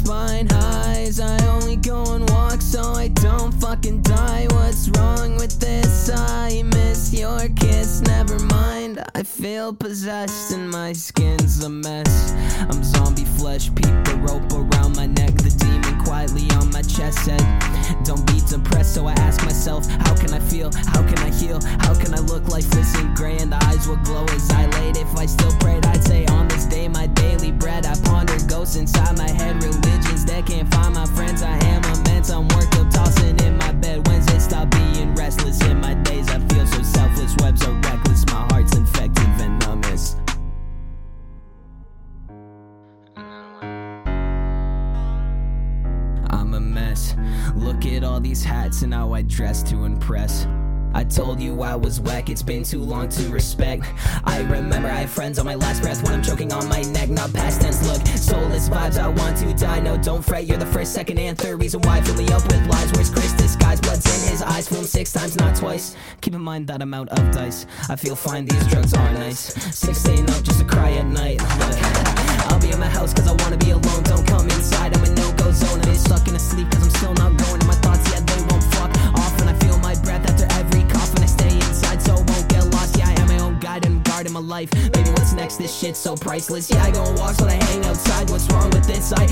long highs. I only go and walk so I don't fucking die. What's wrong with this? I miss your kiss. Never mind. I feel possessed and my skin's a mess. I'm zombie flesh. Peep the rope around my neck. The demon quietly on my chest said, Don't be depressed. So I ask myself, How can I feel? How can I heal? How can I look? Life isn't grand. The eyes will glow as I laid it Can't find my friends. I am immense. I'm worked up, tossing in my bed. Wednesday, stop being restless in my days. I feel so selfless. Webs are reckless. My heart's infected, venomous. I'm a mess. Look at all these hats and how I dress to impress. I told you I was whack, it's been too long to respect. I remember I have friends on my last breath when I'm choking on my neck, not past tense. Look, soulless vibes, I want to die. No, don't fret, you're the first, second, and third reason why. Fill me up with lies. Where's Chris? Disguise, blood's in his eyes. Fool him six times, not twice. Keep in mind that amount of dice. I feel fine, these drugs are nice. Six staying up just to cry at night. life. Baby, what's next? This shit's so priceless. Yeah, I go and walk, so I hang outside. What's wrong with this? I